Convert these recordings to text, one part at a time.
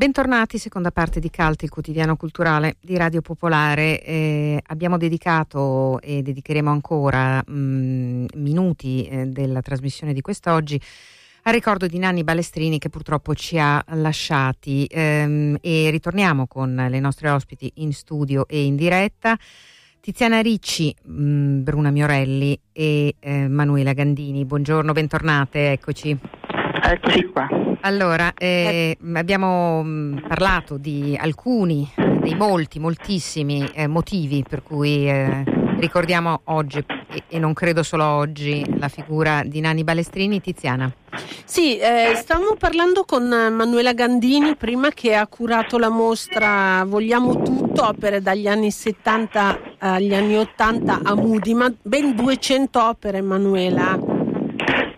Bentornati, seconda parte di Calti, il quotidiano culturale di Radio Popolare. Eh, abbiamo dedicato e dedicheremo ancora mh, mm, minuti eh, della trasmissione di quest'oggi al ricordo di Nanni Balestrini che purtroppo ci ha lasciati ehm, e ritorniamo con le nostre ospiti in studio e in diretta. Tiziana Ricci, mh, mm, Bruna Miorelli e eh, Manuela Gandini. Buongiorno, bentornate, eccoci. Eccoci qua. Allora, eh, abbiamo mm, parlato di alcuni, dei molti, moltissimi eh, motivi per cui eh, ricordiamo oggi, e, e, non credo solo oggi, la figura di Nani Balestrini. Tiziana. Sì, eh, stavamo parlando con Manuela Gandini prima che ha curato la mostra Vogliamo tutto, opere dagli anni 70 agli anni 80 a Moody, ma ben 200 opere Manuela.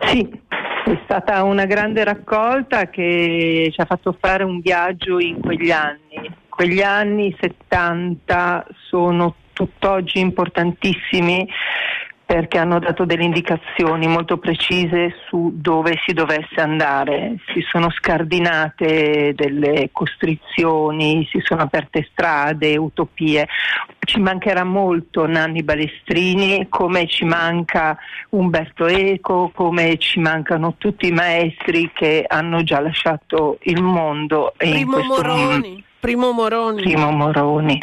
Sì, è stata una grande raccolta che ci ha fatto fare un viaggio in quegli anni. Quegli anni 70 sono tutt'oggi importantissimi perché hanno dato delle indicazioni molto precise su dove si dovesse andare. Si sono scardinate delle costrizioni, si sono aperte strade, utopie. Ci mancherà molto Nanni Balestrini, come ci manca Umberto Eco, come ci mancano tutti i maestri che hanno già lasciato il mondo. Primo Moroni. Primo Moroni. Primo Moroni.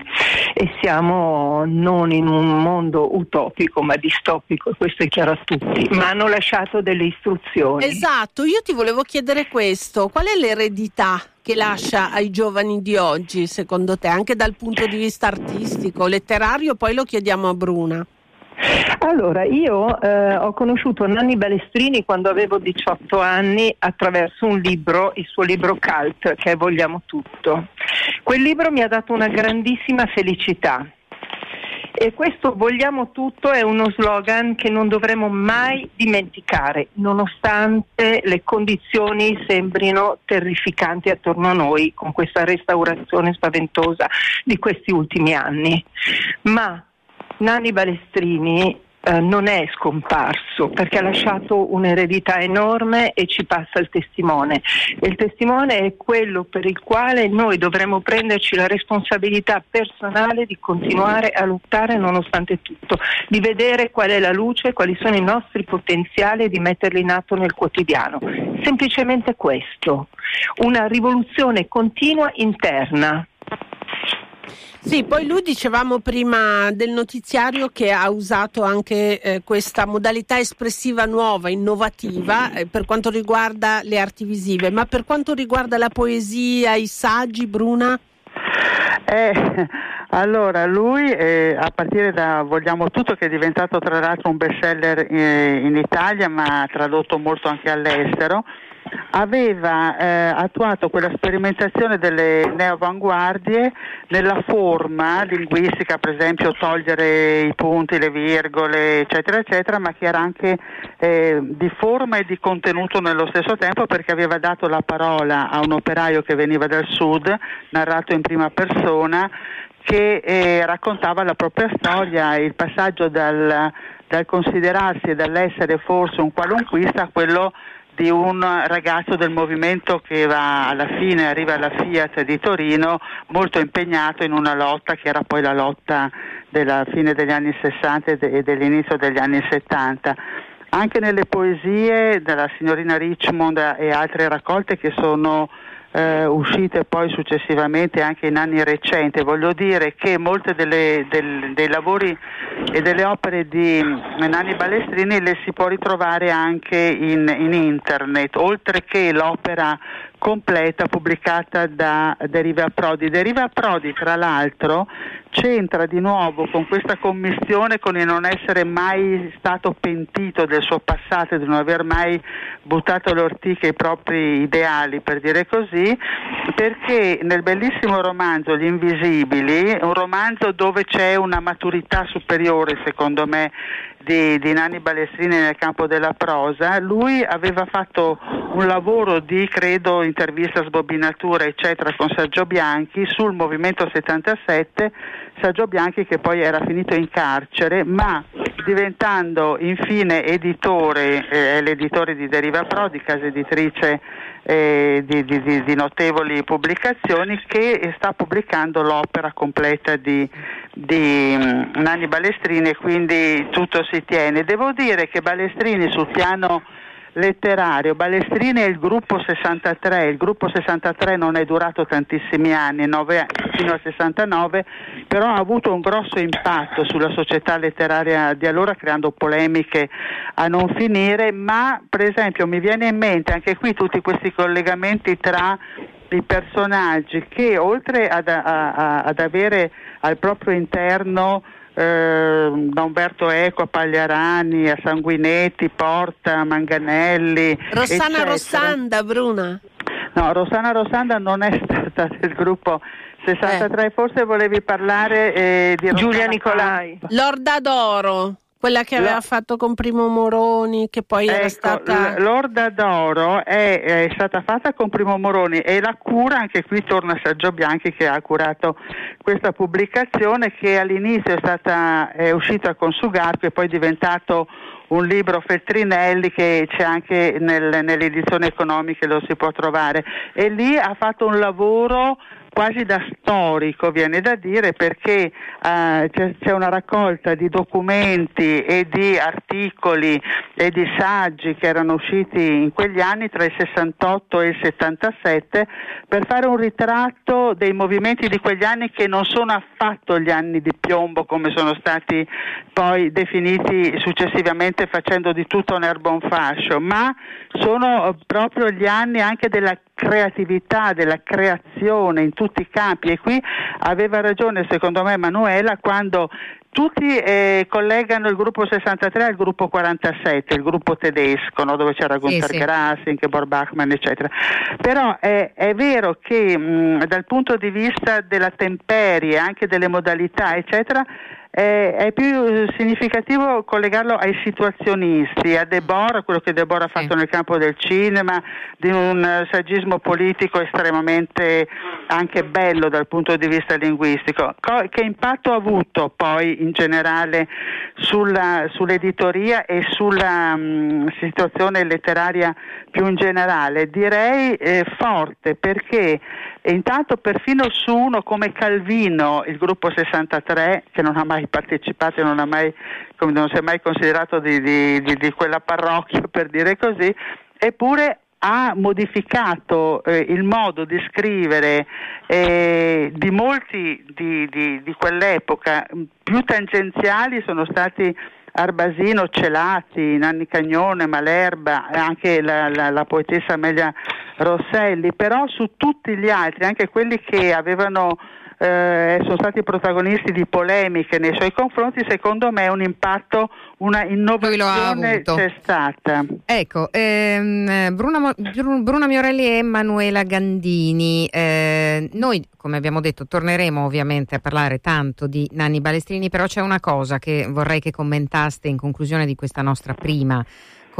E siamo non in un mondo utopico ma distopico, questo è chiaro a tutti, ma hanno lasciato delle istruzioni. Esatto, io ti volevo chiedere questo, qual è l'eredità che lascia ai giovani di oggi secondo te, anche dal punto di vista artistico, letterario, poi lo chiediamo a Bruna. Allora, io eh, ho conosciuto Nanni Balestrini quando avevo 18 anni attraverso un libro, il suo libro Cult, che è Vogliamo tutto. Quel libro mi ha dato una grandissima felicità. E questo vogliamo tutto è uno slogan che non dovremo mai dimenticare, nonostante le condizioni sembrino terrificanti attorno a noi con questa restaurazione spaventosa di questi ultimi anni. Ma Nanni Balestrini eh, non è scomparso perché ha lasciato un'eredità enorme e ci passa il testimone. Il testimone è quello per il quale noi dovremmo prenderci la responsabilità personale di continuare a lottare nonostante tutto, di vedere qual è la luce, quali sono i nostri potenziali e di metterli in atto nel quotidiano. Semplicemente questo, una rivoluzione continua interna sì, poi lui dicevamo prima del notiziario che ha usato anche eh, questa modalità espressiva nuova, innovativa eh, per quanto riguarda le arti visive, ma per quanto riguarda la poesia, i saggi, Bruna? Eh, allora, lui eh, a partire da Vogliamo tutto, che è diventato tra l'altro un bestseller eh, in Italia, ma tradotto molto anche all'estero, aveva eh, attuato quella sperimentazione delle neoavanguardie nella forma linguistica, per esempio togliere i punti, le virgole, eccetera, eccetera, ma che era anche eh, di forma e di contenuto nello stesso tempo perché aveva dato la parola a un operaio che veniva dal sud, narrato in prima persona, che eh, raccontava la propria storia, il passaggio dal, dal considerarsi e dall'essere forse un qualunquista a quello di un ragazzo del movimento che va alla fine, arriva alla Fiat di Torino, molto impegnato in una lotta che era poi la lotta della fine degli anni 60 e dell'inizio degli anni 70. Anche nelle poesie della signorina Richmond e altre raccolte che sono eh, uscite poi successivamente anche in anni recenti. Voglio dire che delle, del, dei lavori e delle opere di Nanni Balestrini le si può ritrovare anche in, in internet, oltre che l'opera completa pubblicata da Deriva Prodi. Deriva Prodi, tra l'altro, c'entra di nuovo con questa commissione con il non essere mai stato pentito del suo passato, di non aver mai buttato le ortiche ai propri ideali, per dire così, perché nel bellissimo romanzo Gli Invisibili, un romanzo dove c'è una maturità superiore, secondo me, di, di Nanni Balestrini nel campo della prosa, lui aveva fatto un lavoro di, credo, intervista, sbobinatura, eccetera, con Sergio Bianchi sul Movimento 77, Sergio Bianchi che poi era finito in carcere, ma diventando infine editore, eh, l'editore di Deriva Pro, di casa editrice eh, di, di, di, notevoli pubblicazioni, che sta pubblicando l'opera completa di, di um, Nanni Balestrini e quindi tutto si tiene. Devo dire che Balestrini sul piano letterario. Balestrini è il gruppo 63, il gruppo 63 non è durato tantissimi anni, 9, fino al 69, però ha avuto un grosso impatto sulla società letteraria di allora creando polemiche a non finire, ma per esempio mi viene in mente anche qui tutti questi collegamenti tra i personaggi che oltre ad, a, a, ad avere al proprio interno eh, da Umberto Eco a Pagliarani, a Sanguinetti, Porta, Manganelli. Rossana eccetera. Rossanda, Bruna. No, Rossana Rossanda non è stata del gruppo 63, eh. forse volevi parlare eh, di Giulia Nicolai. Lorda d'Oro. Quella che aveva L- fatto con Primo Moroni, che poi ecco, era stata. L'Orda d'Oro è, è, stata fatta con Primo Moroni e la cura, anche qui torna Sergio Bianchi che ha curato questa pubblicazione che all'inizio è, stata, è uscita con Sugarco e poi è diventato un libro Feltrinelli che c'è anche nel, nell'edizione economica lo si può trovare e lì ha fatto un lavoro quasi da storico, viene da dire, perché eh, c'è, c'è, una raccolta di documenti e di articoli e di saggi che erano usciti in quegli anni tra il 68 e il 77 per fare un ritratto dei movimenti di quegli anni che non sono affatto gli anni di piombo come sono stati poi definiti successivamente facendo di tutto un erbon fascio, ma sono proprio gli anni anche della creatività, della creazione in tutti i campi e qui aveva ragione secondo me Emanuela quando tutti eh, collegano il gruppo 63 al gruppo 47, il gruppo tedesco, no? dove c'era Gunther sì, sì. Grass, Ingeborg Bachmann, eccetera. Però è, è vero che mh, dal punto di vista della temperie, anche delle modalità, eccetera, è, è, più significativo collegarlo ai situazionisti, a Deborah, quello che Deborah ha fatto sì. nel campo del cinema, di un saggismo politico estremamente anche bello dal punto di vista linguistico. Co- che impatto ha avuto poi in generale sulla, sull'editoria e sulla mh, situazione letteraria più in generale? Direi eh, forte perché intanto perfino su uno come Calvino, il gruppo 63, che non ha mai partecipato e non, mai, non si è mai considerato di, di, di, di quella parrocchia per dire così, eppure ha modificato eh, il modo di scrivere eh, di molti di, di, di, quell'epoca, più tangenziali sono stati Arbasino, Celati, Nanni Cagnone, Malerba, anche la, la, la poetessa Amelia Rosselli, però su tutti gli altri, anche quelli che avevano eh, sono stati protagonisti di polemiche nei suoi confronti, secondo me un impatto, una innovazione c'è stata. Ecco, ehm, Bruna, Bruna, Miorelli e Emanuela Gandini, eh, noi come abbiamo detto torneremo ovviamente a parlare tanto di Nanni Balestrini, però c'è una cosa che vorrei che commentaste in conclusione di questa nostra prima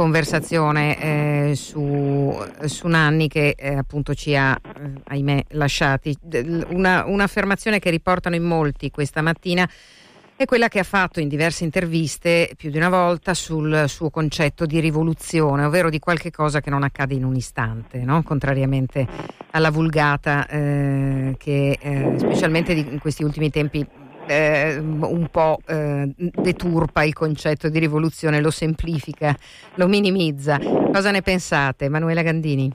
conversazione eh, su, su, Nanni che eh, appunto ci ha, eh, ahimè, lasciati. Una, un'affermazione che riportano in molti questa mattina è quella che ha fatto in diverse interviste più di una volta sul suo concetto di rivoluzione, ovvero di qualche cosa che non accade in un istante, no? contrariamente alla vulgata eh, che eh, specialmente in questi ultimi tempi eh, un po' eh, deturpa il concetto di rivoluzione, lo semplifica, lo minimizza. Cosa ne pensate, Emanuela Gandini?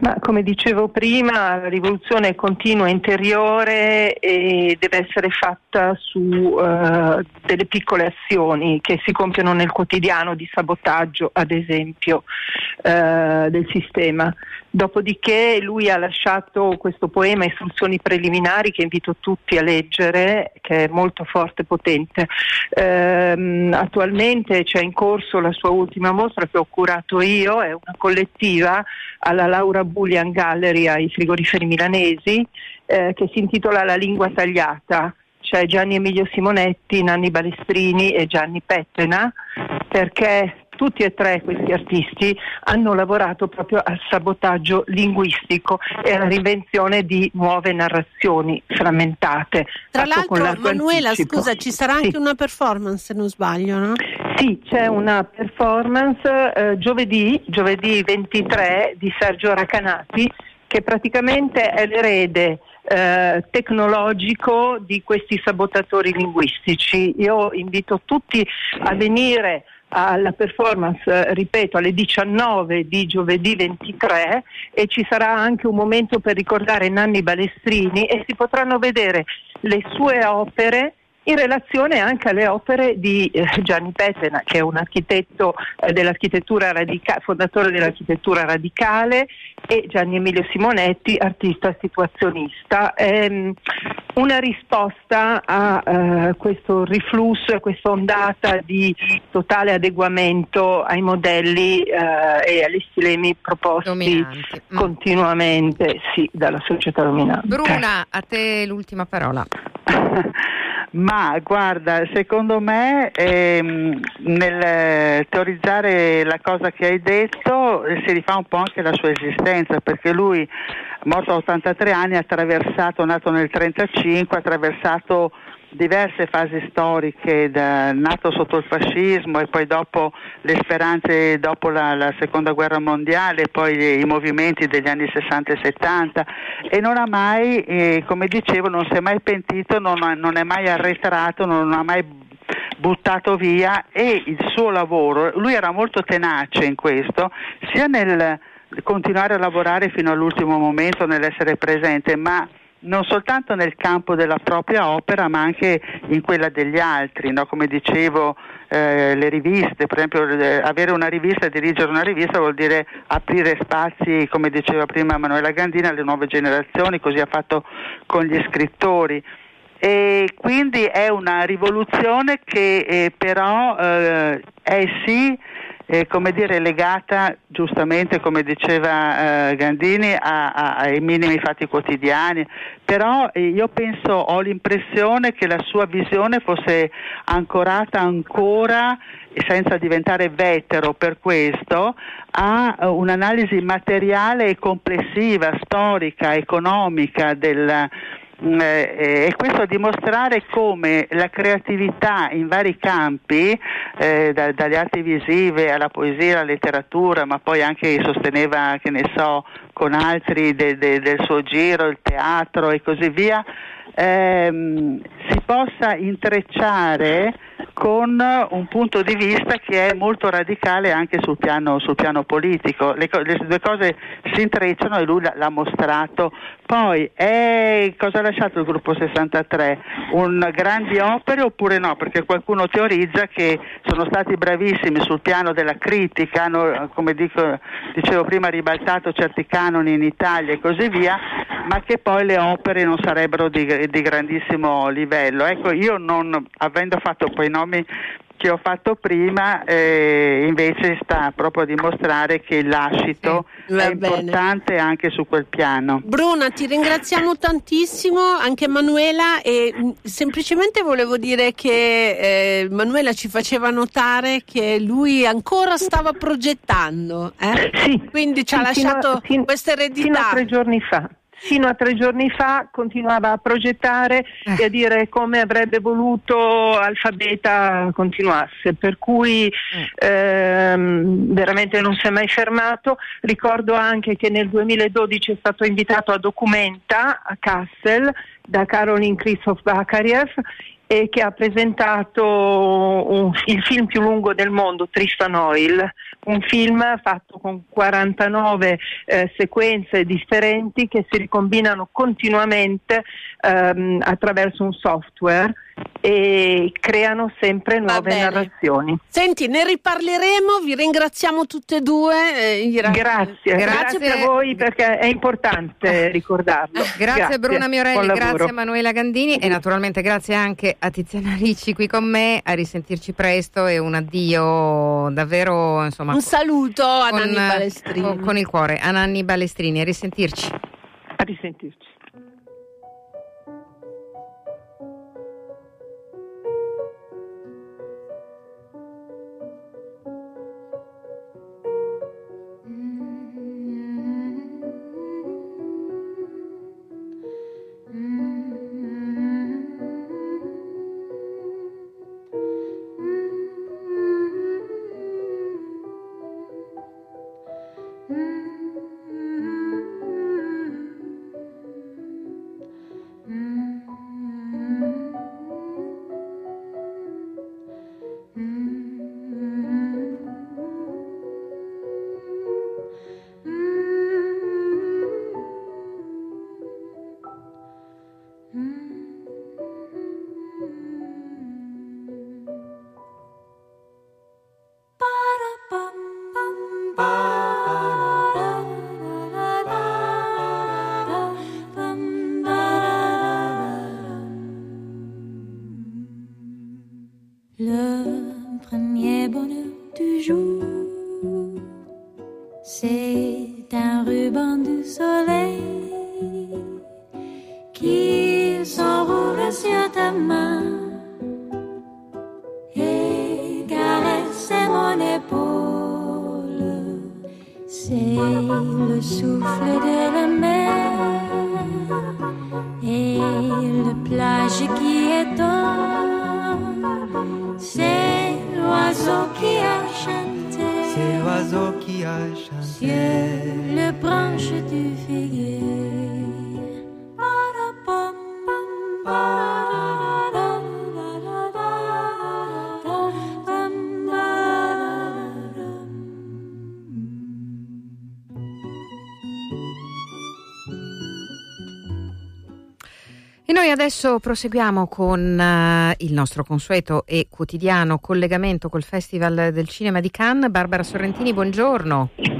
Ma come dicevo prima, la rivoluzione è continua, interiore e deve essere fatta su uh, delle piccole azioni che si compiono nel quotidiano di sabotaggio, ad esempio, uh, del sistema. Dopodiché lui ha lasciato questo poema Istruzioni preliminari che invito tutti a leggere, che è molto forte e potente. Ehm, attualmente c'è in corso la sua ultima mostra che ho curato io, è una collettiva alla Laura Bullian Gallery ai frigoriferi milanesi eh, che si intitola La lingua tagliata cioè Gianni Emilio Simonetti, Nanni Balestrini e Gianni Pettena, perché tutti e tre questi artisti hanno lavorato proprio al sabotaggio linguistico e alla reinvenzione di nuove narrazioni frammentate. Tra l'altro, Manuela, anticipo. scusa, ci sarà anche sì. una performance se non sbaglio, no? Sì, c'è una performance eh, giovedì, giovedì 23 di Sergio Racanati che praticamente è l'erede eh, tecnologico di questi sabotatori linguistici. Io invito tutti a venire alla performance, ripeto, alle 19 di giovedì 23 e ci sarà anche un momento per ricordare Nanni Balestrini e si potranno vedere le sue opere in relazione anche alle opere di eh, Gianni Petena, che è un architetto eh, dell'architettura radicale, fondatore dell'architettura radicale, e Gianni Emilio Simonetti, artista situazionista. Mm, una risposta a eh, questo riflusso, a questa ondata di totale adeguamento ai modelli eh, e agli stilemi proposti Dominanti. Mm. continuamente sì, dalla società dominante. Bruna, a te l'ultima parola. Ma guarda, secondo me ehm, nel teorizzare la cosa che hai detto si rifà un po' anche la sua esistenza, perché lui, morto a 83 anni, ha attraversato, nato nel 1935, ha attraversato diverse fasi storiche, da, nato sotto il fascismo e poi dopo le speranze dopo la, la seconda guerra mondiale, poi i movimenti degli anni 60 e 70 e non ha mai, eh, come dicevo, non si è mai pentito, non, ha, non è mai arretrato, non ha mai buttato via. E il suo lavoro, lui era molto tenace in questo, sia nel continuare a lavorare fino all'ultimo momento, nell'essere presente, ma non soltanto nel campo della propria opera ma anche in quella degli altri, no? come dicevo eh, le riviste, per esempio eh, avere una rivista, dirigere una rivista vuol dire aprire spazi, come diceva prima Manuela Gandina, alle nuove generazioni, così ha fatto con gli scrittori. E quindi è una rivoluzione che eh, però eh, è sì eh, come dire, legata giustamente, come diceva eh, Gandini, a, a, ai minimi fatti quotidiani, però eh, io penso, ho l'impressione che la sua visione fosse ancorata ancora, senza diventare vetero per questo, a un'analisi materiale e complessiva, storica, economica del e questo a dimostrare come la creatività in vari campi, eh, da, dalle arti visive alla poesia, alla letteratura, ma poi anche sosteneva, che ne so, con altri de, de, del suo giro, il teatro e così via, ehm, si possa intrecciare con un punto di vista che è molto radicale anche sul piano, sul piano politico. Le, le, due cose si intrecciano e lui l'ha mostrato. Poi, è, cosa ha lasciato il gruppo 63? Un grandi opere oppure no? Perché qualcuno teorizza che sono stati bravissimi sul piano della critica, hanno, come dico, dicevo prima, ribaltato certi canoni in Italia e così via, ma che poi le opere non sarebbero di, di grandissimo livello. Ecco, io non, avendo fatto poi nomi che ho fatto prima eh, invece sta proprio a dimostrare che il lascito sì, è bene. importante anche su quel piano. Bruna, ti ringraziamo tantissimo, anche Manuela, e mm, semplicemente volevo dire che eh, Manuela ci faceva notare che lui ancora stava progettando, eh? sì, quindi ci sì, ha lasciato fino, questa eredità. Fino a tre giorni fa fino a tre giorni fa continuava a progettare eh. e a dire come avrebbe voluto Alfabeta continuasse, per cui eh. ehm, veramente non si è mai fermato. Ricordo anche che nel 2012 è stato invitato a Documenta a Kassel da Caroline Christoph Bakariev e che ha presentato un, il film più lungo del mondo, Tristan Oil, un film fatto con 49 eh, sequenze differenti che si ricombinano continuamente ehm, attraverso un software e creano sempre nuove narrazioni. Senti, ne riparleremo, vi ringraziamo tutte e due. Eh, grazie, grazie, grazie, a voi perché è importante ricordarlo. Grazie, grazie. Bruna Miorelli, grazie a Manuela Gandini e naturalmente grazie anche a Tiziana Ricci qui con me, a risentirci presto e un addio davvero insomma. Un saluto a Nanni Balestrini. Con, con il cuore, a Nanni Balestrini, a risentirci. A risentirci. Hmm. souffle de la mer et la plage qui étend. C'est l'oiseau qui a chanté. C'est l'oiseau qui a chanté. Sur le branche du adesso proseguiamo con uh, il nostro consueto e quotidiano collegamento col Festival del Cinema di Cannes. Barbara Sorrentini, buongiorno.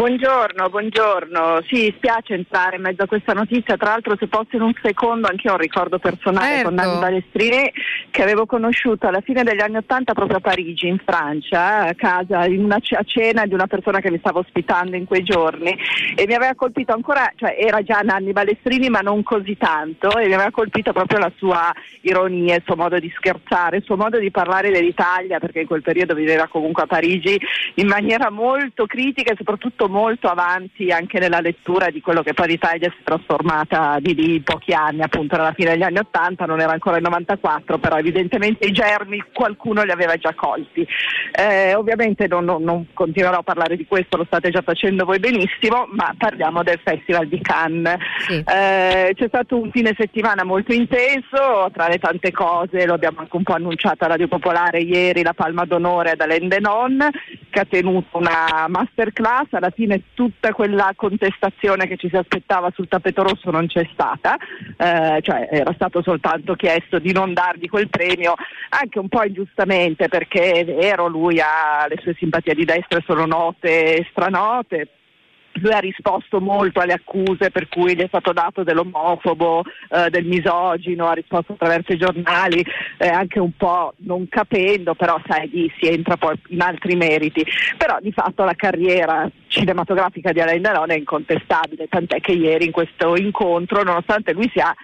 Buongiorno, buongiorno. Sì, spiace entrare in mezzo a questa notizia. Tra l'altro, se posso in un secondo, anche io ho un ricordo personale certo. con Nanni Balestrini che avevo conosciuto alla fine degli anni Ottanta proprio a Parigi, in Francia, a casa, in una c- a cena di una persona che mi stava ospitando in quei giorni e mi aveva colpito ancora, cioè era già Nanni Balestrini ma non così tanto e mi aveva colpito proprio la sua ironia, il suo modo di scherzare, il suo modo di parlare dell'Italia perché in quel periodo viveva comunque a Parigi in maniera molto critica e soprattutto molto avanti anche nella lettura di quello che poi l'Italia si è trasformata di lì in pochi anni, appunto alla fine degli anni Ottanta, non era ancora il 94, però evidentemente i germi qualcuno li aveva già colti. Eh, ovviamente non, non, non, continuerò a parlare di questo, lo state già facendo voi benissimo, ma parliamo del Festival di Cannes. Sì. Eh, c'è stato un fine settimana molto intenso, tra le tante cose lo abbiamo anche un po' annunciato a Radio Popolare ieri, la Palma d'Onore ad Alain Denon, che ha tenuto una masterclass, alla fine tutta quella contestazione che ci si aspettava sul tappeto rosso non c'è stata, eh, cioè era stato soltanto chiesto di non dargli quel premio, anche un po' ingiustamente perché è vero, lui ha le sue simpatie di destra sono note e stranote, lui ha risposto molto alle accuse per cui gli è stato dato dell'omofobo, eh, del misogino, ha risposto attraverso i giornali, eh, anche un po' non capendo, però sai, di, si entra poi in altri meriti. Però di fatto la carriera cinematografica di Alain Delon è incontestabile, tant'è che ieri in questo incontro, nonostante lui sia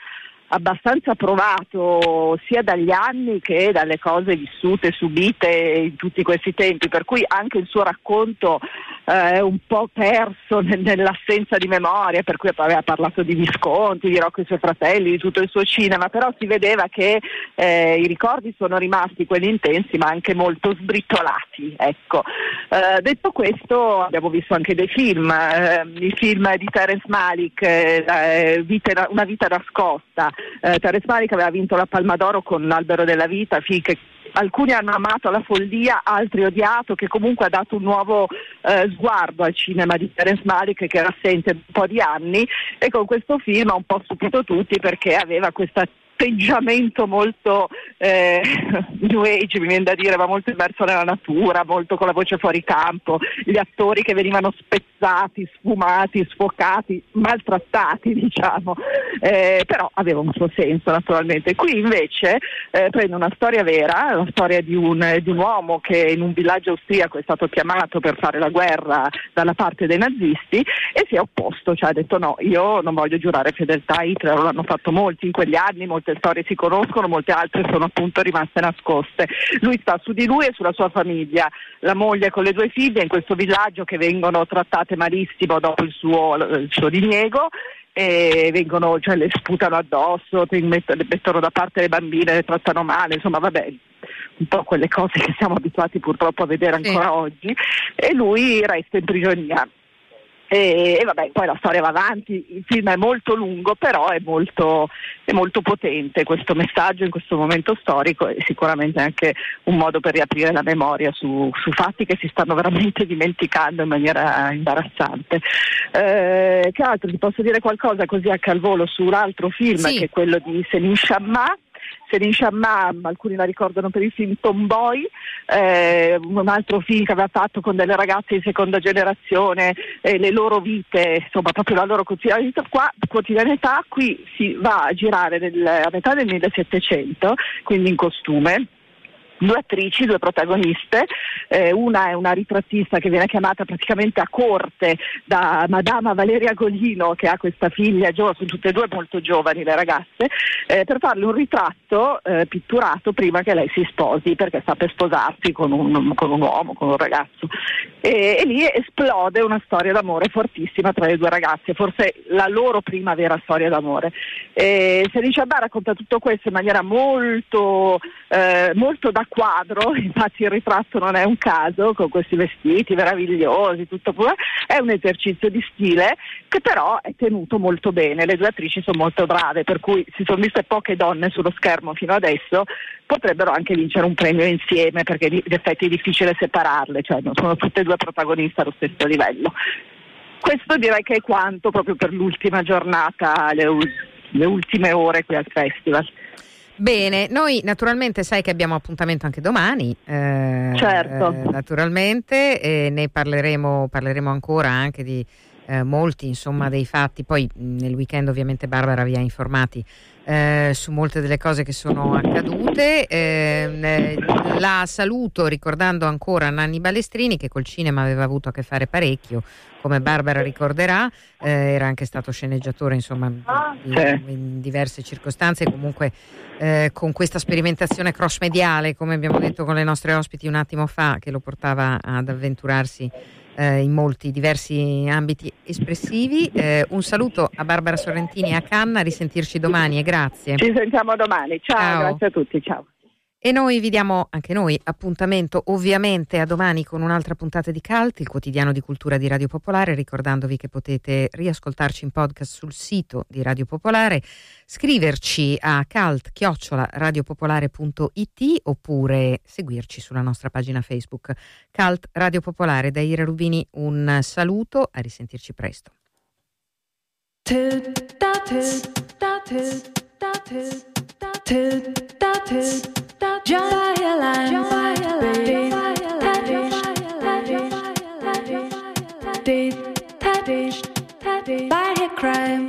abbastanza provato sia dagli anni che dalle cose vissute, subite in tutti questi tempi, per cui anche il suo racconto eh, è un po' perso nell'assenza di memoria, per cui aveva parlato di Visconti, di Rocco e i suoi fratelli, di tutto il suo cinema, però si vedeva che eh, i ricordi sono rimasti quelli intensi ma anche molto sbritolati. Ecco. Eh, detto questo abbiamo visto anche dei film, eh, il film di Terence Malik, eh, vita, Una vita nascosta, eh, Terence Malik aveva vinto la Palma d'Oro con L'albero della vita, film che alcuni hanno amato la follia, altri odiato, che comunque ha dato un nuovo eh, sguardo al cinema di Terence Malick che era assente un po' di anni. E con questo film ha un po' stupito tutti perché aveva questa atteggiamento molto eh, new age, mi viene da dire, ma molto immerso nella natura, molto con la voce fuori campo, gli attori che venivano spezzati, sfumati, sfocati, maltrattati, diciamo, eh, però aveva un suo senso naturalmente. Qui invece eh, prende una storia vera, la storia di un, di un uomo che in un villaggio austriaco è stato chiamato per fare la guerra dalla parte dei nazisti e si è opposto, cioè ha detto no, io non voglio giurare fedeltà a Hitler, l'hanno fatto molti in quegli anni, molte storie si conoscono, molte altre sono appunto rimaste nascoste. Lui sta su di lui e sulla sua famiglia, la moglie con le due figlie in questo villaggio che vengono trattate malissimo dopo il suo, il suo diniego e vengono, cioè, le sputano addosso, mettono da parte le bambine, le trattano male, insomma vabbè, un po' quelle cose che siamo abituati purtroppo a vedere ancora sì. oggi e lui resta in prigionia. E, e, vabbè, poi la storia va avanti, il film è molto lungo, però è molto, è molto, potente questo messaggio in questo momento storico e sicuramente anche un modo per riaprire la memoria su, su fatti che si stanno veramente dimenticando in maniera imbarazzante. Eh, che altro ti posso dire qualcosa così anche al volo su un altro film sì. che è quello di Selim Selin Shammam, alcuni la ricordano per il film Tomboy, eh, un altro film che aveva fatto con delle ragazze di seconda generazione, eh, le loro vite, insomma proprio la loro quotidianità, qua, quotidianità qui si va a girare nel, a metà del 1700, quindi in costume due attrici, due protagoniste, eh, una è una ritrattista che viene chiamata praticamente a corte da Madama Valeria Golino che ha questa figlia, sono tutte e due molto giovani le ragazze, eh, per farle un ritratto eh, pitturato prima che lei si sposi perché sta per sposarsi con un, con un uomo, con un ragazzo. E, e, lì esplode una storia d'amore fortissima tra le due ragazze, forse la loro prima vera storia d'amore. E Serine Abba racconta tutto questo in maniera molto, eh, molto da quadro, infatti il ritratto non è un caso, con questi vestiti meravigliosi, tutto pure, è un esercizio di stile che però è tenuto molto bene, le due attrici sono molto brave, per cui si sono viste poche donne sullo schermo fino adesso, potrebbero anche vincere un premio insieme perché in effetti è difficile separarle, cioè non sono tutte e due protagoniste allo stesso livello. Questo direi che è quanto proprio per l'ultima giornata, le, le ultime ore qui al festival. Bene, noi naturalmente sai che abbiamo appuntamento anche domani. Eh, certo. Eh, naturalmente ne parleremo, parleremo ancora anche di eh, molti insomma, dei fatti. Poi nel weekend ovviamente Barbara vi ha informati eh, su molte delle cose che sono accadute. Eh, la saluto ricordando ancora Nanni Balestrini che col cinema aveva avuto a che fare parecchio, come Barbara ricorderà, eh, era anche stato sceneggiatore insomma in, in diverse circostanze, comunque eh, con questa sperimentazione cross mediale, come abbiamo detto con le nostre ospiti un attimo fa, che lo portava ad avventurarsi eh, in molti diversi ambiti espressivi. Eh, un saluto a Barbara Sorrentini e a Canna, risentirci domani e grazie. Ci sentiamo domani, ciao, ciao. grazie a tutti, ciao. E noi vi diamo anche noi appuntamento ovviamente a domani con un'altra puntata di Cult, il quotidiano di cultura di Radio Popolare, ricordandovi che potete riascoltarci in podcast sul sito di Radio Popolare, scriverci a cult-radiopopolare.it oppure seguirci sulla nostra pagina Facebook Cult Radio Popolare. Da Ira Rubini un saluto, a risentirci presto. By a crime, by a crime,